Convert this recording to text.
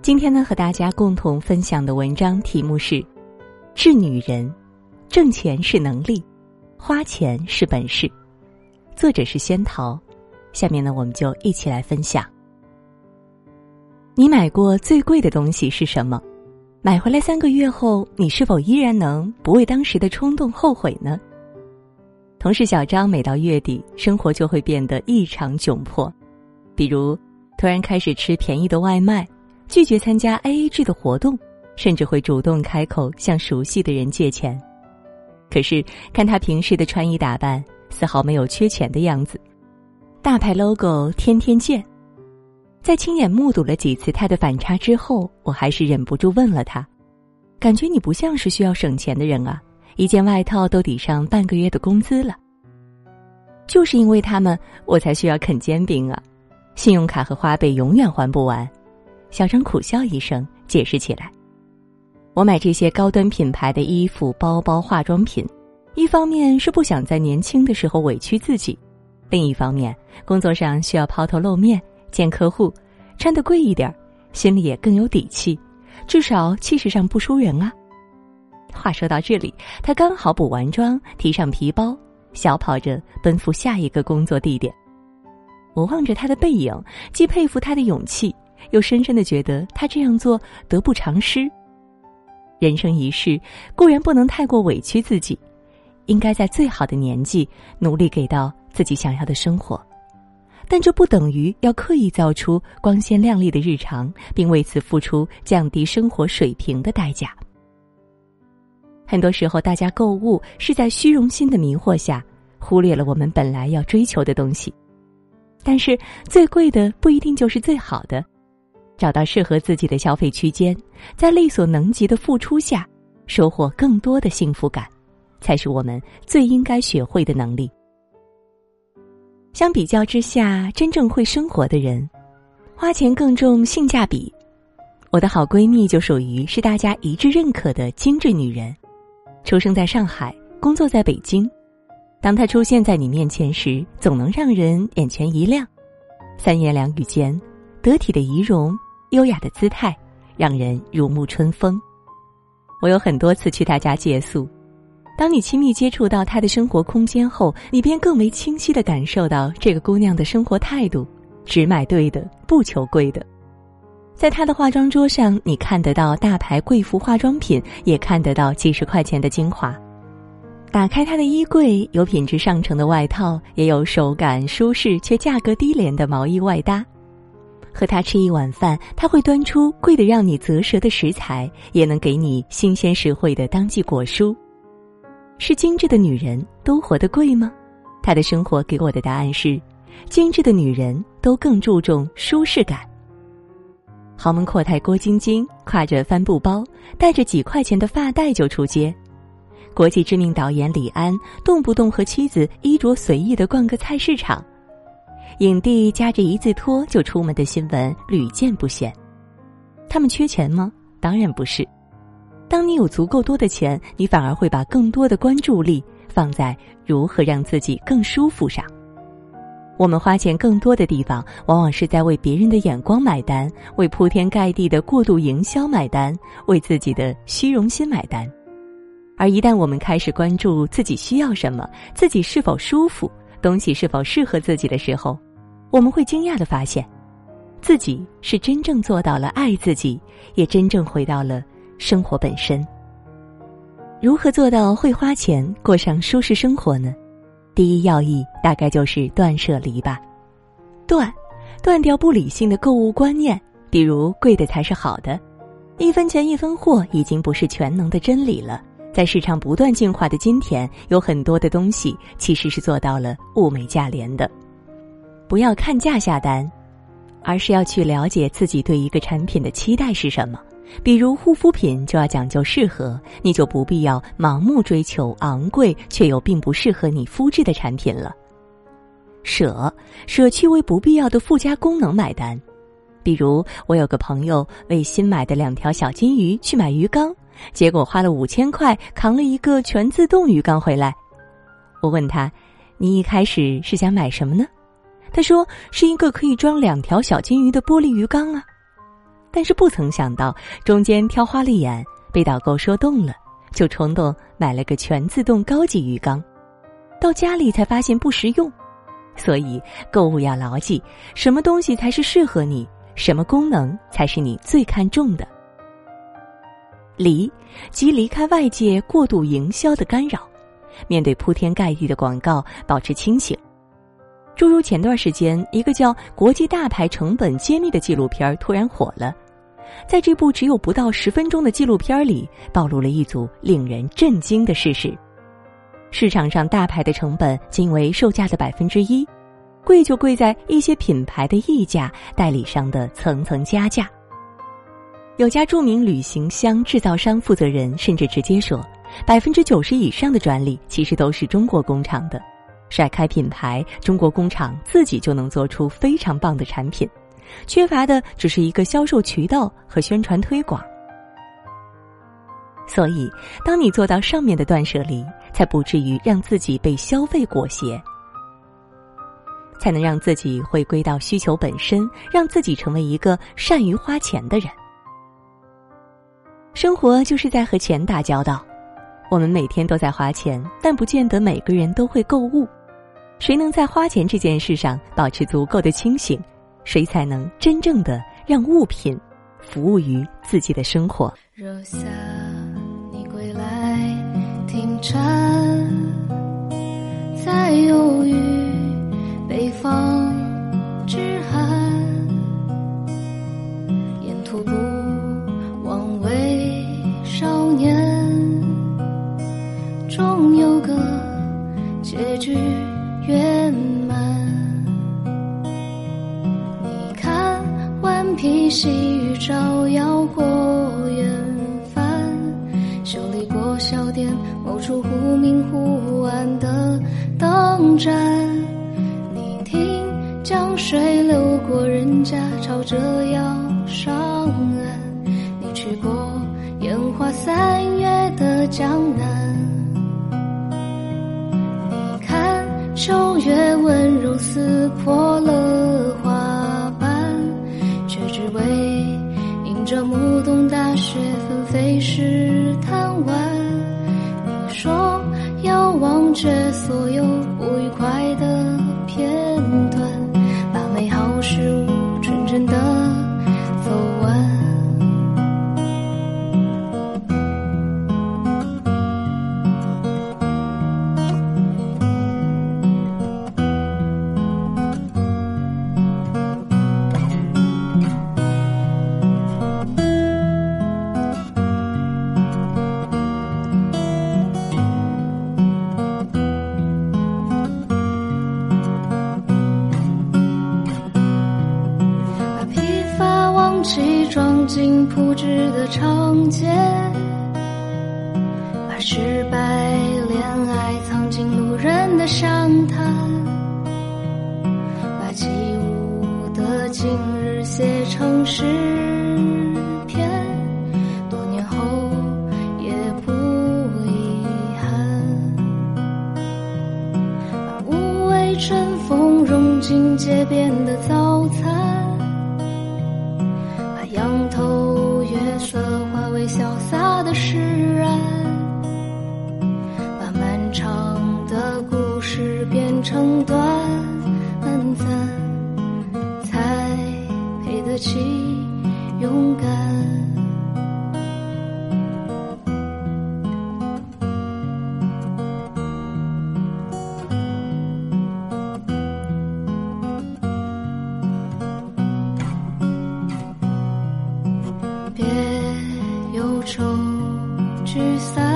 今天呢，和大家共同分享的文章题目是：治女人，挣钱是能力，花钱是本事。作者是仙桃。下面呢，我们就一起来分享。你买过最贵的东西是什么？买回来三个月后，你是否依然能不为当时的冲动后悔呢？同事小张每到月底，生活就会变得异常窘迫，比如突然开始吃便宜的外卖。拒绝参加 A A 制的活动，甚至会主动开口向熟悉的人借钱。可是看他平时的穿衣打扮，丝毫没有缺钱的样子。大牌 logo 天天见，在亲眼目睹了几次他的反差之后，我还是忍不住问了他：“感觉你不像是需要省钱的人啊，一件外套都抵上半个月的工资了。”就是因为他们，我才需要啃煎饼啊，信用卡和花呗永远还不完。小张苦笑一声，解释起来：“我买这些高端品牌的衣服、包包、化妆品，一方面是不想在年轻的时候委屈自己，另一方面工作上需要抛头露面见客户，穿得贵一点，心里也更有底气，至少气势上不输人啊。”话说到这里，他刚好补完妆，提上皮包，小跑着奔赴下一个工作地点。我望着他的背影，既佩服他的勇气。又深深的觉得他这样做得不偿失。人生一世，固然不能太过委屈自己，应该在最好的年纪努力给到自己想要的生活，但这不等于要刻意造出光鲜亮丽的日常，并为此付出降低生活水平的代价。很多时候，大家购物是在虚荣心的迷惑下，忽略了我们本来要追求的东西。但是，最贵的不一定就是最好的。找到适合自己的消费区间，在力所能及的付出下，收获更多的幸福感，才是我们最应该学会的能力。相比较之下，真正会生活的人，花钱更重性价比。我的好闺蜜就属于是大家一致认可的精致女人，出生在上海，工作在北京。当她出现在你面前时，总能让人眼前一亮。三言两语间，得体的仪容。优雅的姿态，让人如沐春风。我有很多次去他家借宿，当你亲密接触到他的生活空间后，你便更为清晰的感受到这个姑娘的生活态度：只买对的，不求贵的。在她的化妆桌上，你看得到大牌贵妇化妆品，也看得到几十块钱的精华。打开他的衣柜，有品质上乘的外套，也有手感舒适却价格低廉的毛衣外搭。和他吃一碗饭，他会端出贵得让你啧舌的食材，也能给你新鲜实惠的当季果蔬。是精致的女人都活得贵吗？他的生活给我的答案是：精致的女人都更注重舒适感。豪门阔太郭晶晶挎着帆布包，带着几块钱的发带就出街；国际知名导演李安动不动和妻子衣着随意的逛个菜市场。影帝夹着一字拖就出门的新闻屡见不鲜，他们缺钱吗？当然不是。当你有足够多的钱，你反而会把更多的关注力放在如何让自己更舒服上。我们花钱更多的地方，往往是在为别人的眼光买单，为铺天盖地的过度营销买单，为自己的虚荣心买单。而一旦我们开始关注自己需要什么，自己是否舒服。东西是否适合自己的时候，我们会惊讶的发现，自己是真正做到了爱自己，也真正回到了生活本身。如何做到会花钱过上舒适生活呢？第一要义大概就是断舍离吧，断，断掉不理性的购物观念，比如贵的才是好的，一分钱一分货已经不是全能的真理了。在市场不断进化的今天，有很多的东西其实是做到了物美价廉的。不要看价下单，而是要去了解自己对一个产品的期待是什么。比如护肤品就要讲究适合，你就不必要盲目追求昂贵却又并不适合你肤质的产品了。舍，舍去为不必要的附加功能买单。比如我有个朋友为新买的两条小金鱼去买鱼缸。结果花了五千块扛了一个全自动鱼缸回来，我问他：“你一开始是想买什么呢？”他说是一个可以装两条小金鱼的玻璃鱼缸啊，但是不曾想到中间挑花了眼，被导购说动了，就冲动买了个全自动高级鱼缸，到家里才发现不实用，所以购物要牢记，什么东西才是适合你，什么功能才是你最看重的。离，即离开外界过度营销的干扰，面对铺天盖地的广告，保持清醒。诸如前段时间，一个叫《国际大牌成本揭秘》的纪录片突然火了，在这部只有不到十分钟的纪录片里，暴露了一组令人震惊的事实：市场上大牌的成本仅为售价的百分之一，贵就贵在一些品牌的溢价、代理商的层层加价。有家著名旅行箱制造商负责人甚至直接说，百分之九十以上的专利其实都是中国工厂的。甩开品牌，中国工厂自己就能做出非常棒的产品，缺乏的只是一个销售渠道和宣传推广。所以，当你做到上面的断舍离，才不至于让自己被消费裹挟，才能让自己回归到需求本身，让自己成为一个善于花钱的人。生活就是在和钱打交道，我们每天都在花钱，但不见得每个人都会购物。谁能在花钱这件事上保持足够的清醒，谁才能真正的让物品服务于自己的生活。若夏你归来，听蝉在忧郁，北方之寒，细雨照耀过远帆，修理过小店某处忽明忽暗的灯盏。你听，江水流过人家，朝着要上岸。你去过烟花三月的江南。你看秋月温柔撕破了花着暮冬大雪纷飞时贪玩。你说要忘却所有不愉快铺纸的长街，把失败恋爱藏进路人的伤谈，把起舞的今日写成诗篇，多年后也不遗憾，把无畏春风融进街边的早餐。潇洒的释然，把漫长的故事变成短暂，才配得起勇敢。聚散